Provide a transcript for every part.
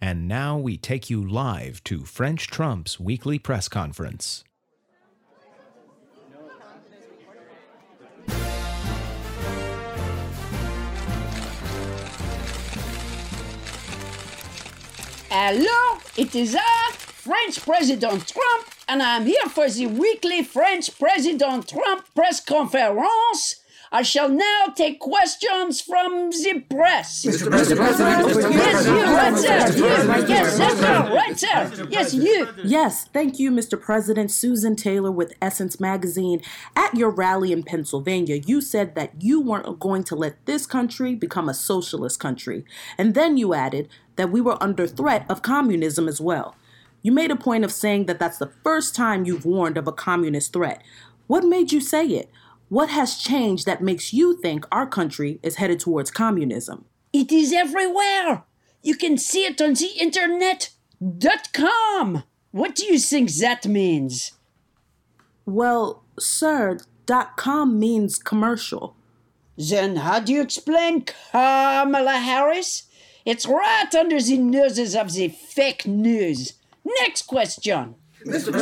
And now we take you live to French Trump's weekly press conference. Hello, it is I, French President Trump, and I'm here for the weekly French President Trump press conference. I shall now take questions from the press. Mr. President, yes, you, right there. You, yes, that's her, right there. Yes, you. Yes, thank you, Mr. President. Susan Taylor with Essence Magazine. At your rally in Pennsylvania, you said that you weren't going to let this country become a socialist country. And then you added that we were under threat of communism as well. You made a point of saying that that's the first time you've warned of a communist threat. What made you say it? What has changed that makes you think our country is headed towards communism? It is everywhere. You can see it on the internet. Dot com. What do you think that means? Well, sir, dot com means commercial. Then how do you explain Kamala Harris? It's right under the noses of the fake news. Next question. Yes, you,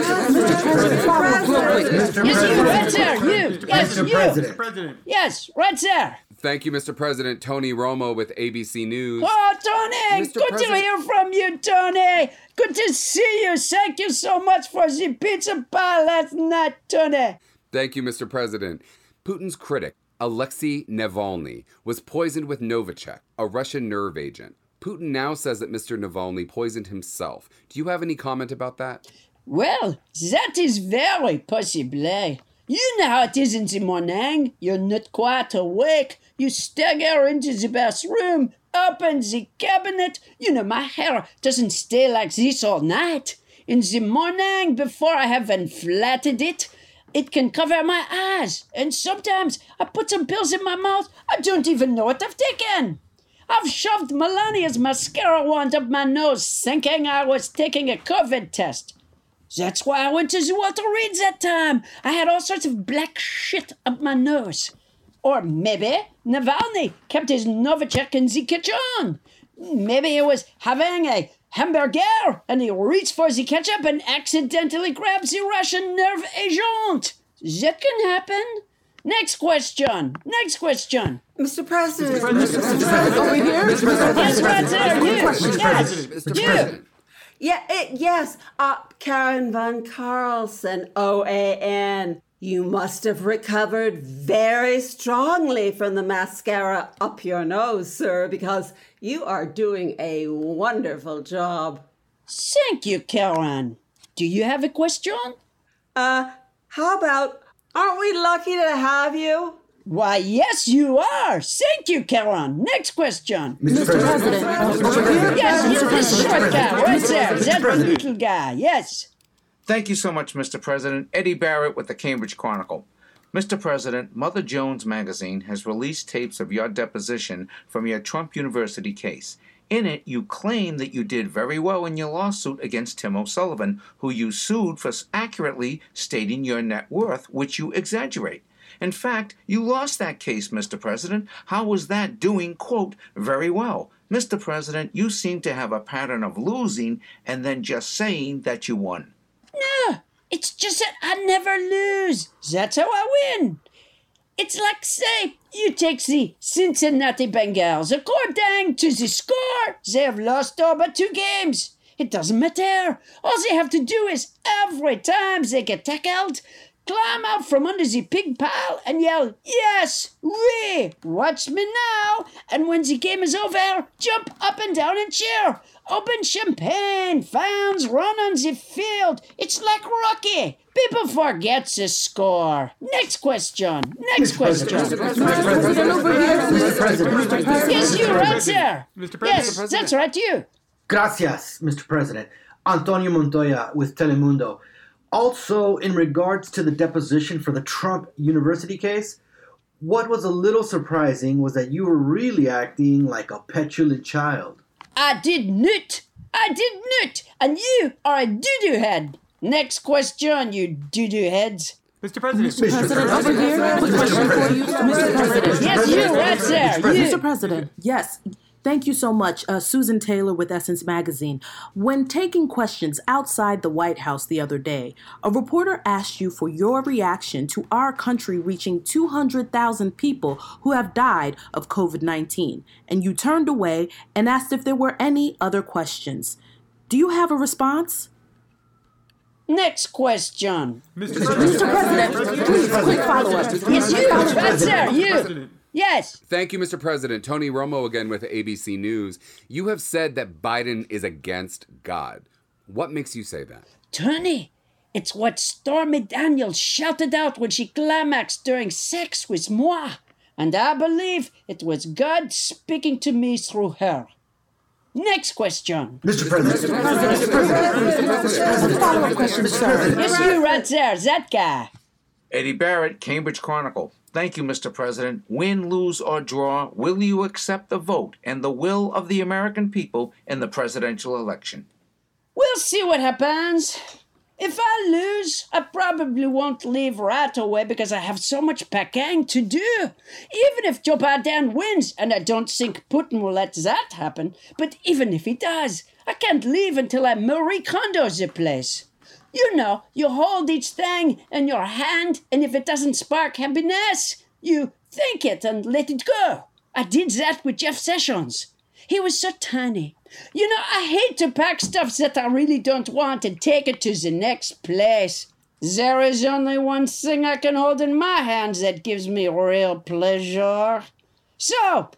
right there, you. Yes, you. Yes, right there. Thank you, Mr. President. Tony Romo with ABC News. Oh, Tony, Mr. good to hear from you, Tony. Good to see you. Thank you so much for the pizza pie last night, Tony. Thank you, Mr. President. Putin's critic, Alexei Navalny, was poisoned with Novichok, a Russian nerve agent. Putin now says that Mr. Navalny poisoned himself. Do you have any comment about that? Well, that is very possible. You know how it is in the morning. You're not quite awake. You stagger into the bathroom, open the cabinet. You know, my hair doesn't stay like this all night. In the morning, before I have inflated it, it can cover my eyes. And sometimes I put some pills in my mouth. I don't even know what I've taken. I've shoved Melania's mascara wand up my nose, thinking I was taking a COVID test. That's why I went to the Walter Reed that time. I had all sorts of black shit up my nose. Or maybe Navalny kept his Novichok in the kitchen. Maybe he was having a hamburger and he reached for the ketchup and accidentally grabbed the Russian nerve agent. That can happen. Next question. Next question. Mr. President. Over here? Yes, right there. You. Yes. Mr. You. Yeah, it, yes. Uh, Karen Von Carlson, OAN. You must have recovered very strongly from the mascara up your nose, sir, because you are doing a wonderful job. Thank you, Karen. Do you have a question? Uh, how about, aren't we lucky to have you? Why, yes, you are. Thank you, Karen. Next question. Mr. President, Yes, you, this short guy right there. That little guy. Yes. Thank you so much, Mr. President. Eddie Barrett with the Cambridge Chronicle. Mr. President, Mother Jones magazine has released tapes of your deposition from your Trump University case. In it, you claim that you did very well in your lawsuit against Tim O'Sullivan, who you sued for accurately stating your net worth, which you exaggerate. In fact, you lost that case, Mr. President. How was that doing, quote, very well? Mr. President, you seem to have a pattern of losing and then just saying that you won. No, it's just that I never lose. That's how I win. It's like, say, you take the Cincinnati Bengals. According to the score, they have lost all but two games. It doesn't matter. All they have to do is every time they get tackled, climb out from under the pig pile and yell, Yes, we, watch me now. And when the game is over, jump up and down and cheer. Open champagne, fans run on the field. It's like Rocky. People forget the score. Next question. Next question. Yes, you, right there. Mr. President. Yes, President. that's right, you. Gracias, Mr. President. Antonio Montoya with Telemundo. Also, in regards to the deposition for the Trump University case, what was a little surprising was that you were really acting like a petulant child. I did not. I did not. And you are a doo-doo head. Next question, you doo-doo heads. Mr. President. Mr. President, over here. Quick question for you, Mr. President. Yes, you, right there. Mr. President, yes. Thank you so much, uh, Susan Taylor with Essence Magazine. When taking questions outside the White House the other day, a reporter asked you for your reaction to our country reaching 200,000 people who have died of COVID 19, and you turned away and asked if there were any other questions. Do you have a response? Next question. Mr. Mr. President, please, quick follow up. Yes, you, right there. You. Yes. Thank you, Mr. President. Tony Romo again with ABC News. You have said that Biden is against God. What makes you say that? Tony, it's what Stormy Daniels shouted out when she climaxed during sex with moi. And I believe it was God speaking to me through her. Next question. Mr. President. Mr. President. Follow up question, sir. Yes, you right there, that guy. Eddie Barrett, Cambridge Chronicle. Thank you, Mr. President. Win, lose, or draw, will you accept the vote and the will of the American people in the presidential election? We'll see what happens. If I lose, I probably won't leave right away because I have so much packing to do. Even if Joe Biden wins, and I don't think Putin will let that happen, but even if he does, I can't leave until I Marie Kondo the place. You know, you hold each thing in your hand, and if it doesn't spark happiness, you think it and let it go. I did that with Jeff Sessions. He was so tiny. You know, I hate to pack stuff that I really don't want and take it to the next place. There is only one thing I can hold in my hands that gives me real pleasure. So,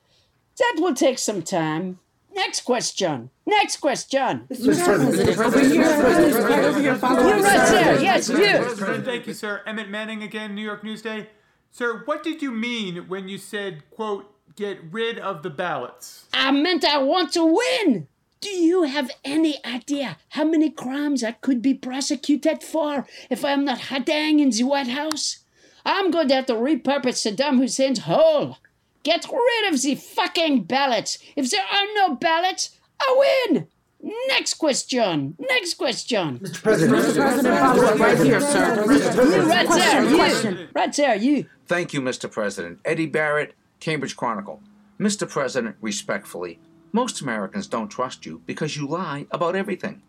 that will take some time. Next question. Next question. Mr. President. Over here, please, right over here. You up. right there. Yes, you. Thank you, sir. Emmett Manning again, New York Newsday. Sir, what did you mean when you said, quote, get rid of the ballots? I meant I want to win. Do you have any idea how many crimes I could be prosecuted for if I'm not hiding in the White House? I'm going to have to repurpose Saddam Hussein's hole. Get rid of the fucking ballots. If there are no ballots, I win. Next question. Next question. Mr. President. Mr. President, follow up right here, sir. You right there. You. question. Right there. You. Thank you, Mr. President. Eddie Barrett, Cambridge Chronicle. Mr. President, respectfully, most Americans don't trust you because you lie about everything.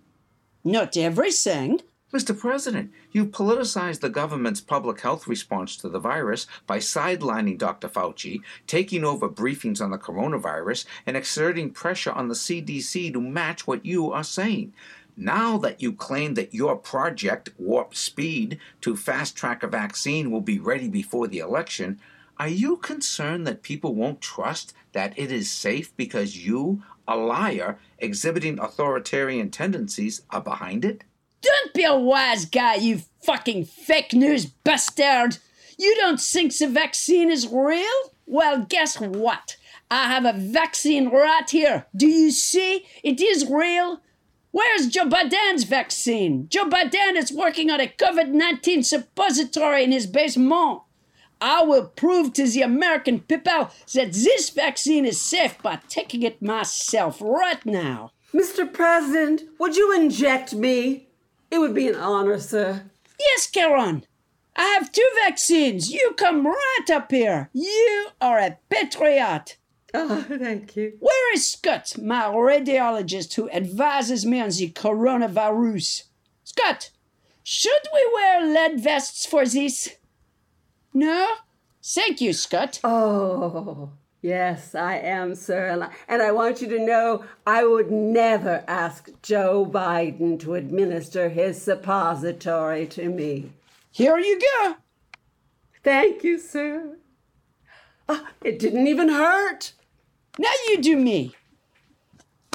Not everything. Mr. President, you politicized the government's public health response to the virus by sidelining Dr. Fauci, taking over briefings on the coronavirus, and exerting pressure on the CDC to match what you are saying. Now that you claim that your project, Warp Speed, to fast track a vaccine will be ready before the election, are you concerned that people won't trust that it is safe because you, a liar, exhibiting authoritarian tendencies, are behind it? Don't be a wise guy, you fucking fake news bastard! You don't think the vaccine is real? Well, guess what? I have a vaccine right here. Do you see? It is real. Where's Joe Biden's vaccine? Joe Biden is working on a COVID 19 suppository in his basement. I will prove to the American people that this vaccine is safe by taking it myself right now. Mr. President, would you inject me? It would be an honor, sir. Yes, Karen. I have two vaccines. You come right up here. You are a patriot. Oh, thank you. Where is Scott, my radiologist who advises me on the coronavirus? Scott, should we wear lead vests for this? No? Thank you, Scott. Oh, Yes, I am, sir. And I, want you to know I would never ask Joe Biden to administer his suppository to me. Here you go. Thank you, sir. Ah, it didn't even hurt. Now you do me.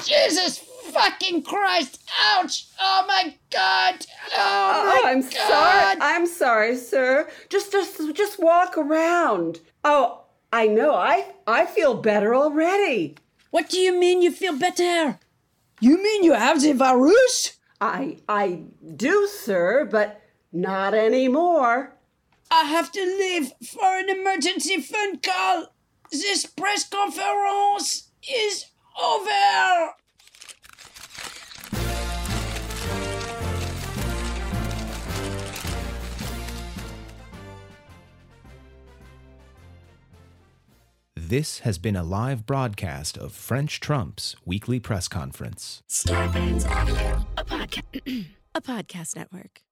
Jesus fucking Christ! Ouch! Oh my God! Oh my oh, I'm God! sorry. I'm sorry, sir. Just, just, just walk around. Oh, I know. I, I feel better already. What do you mean you feel better? You mean you have the virus? I, I do, sir, but not anymore. I have to leave for an emergency phone call. This press conference is over. This has been a live broadcast of French Trump's weekly press conference. A podcast network.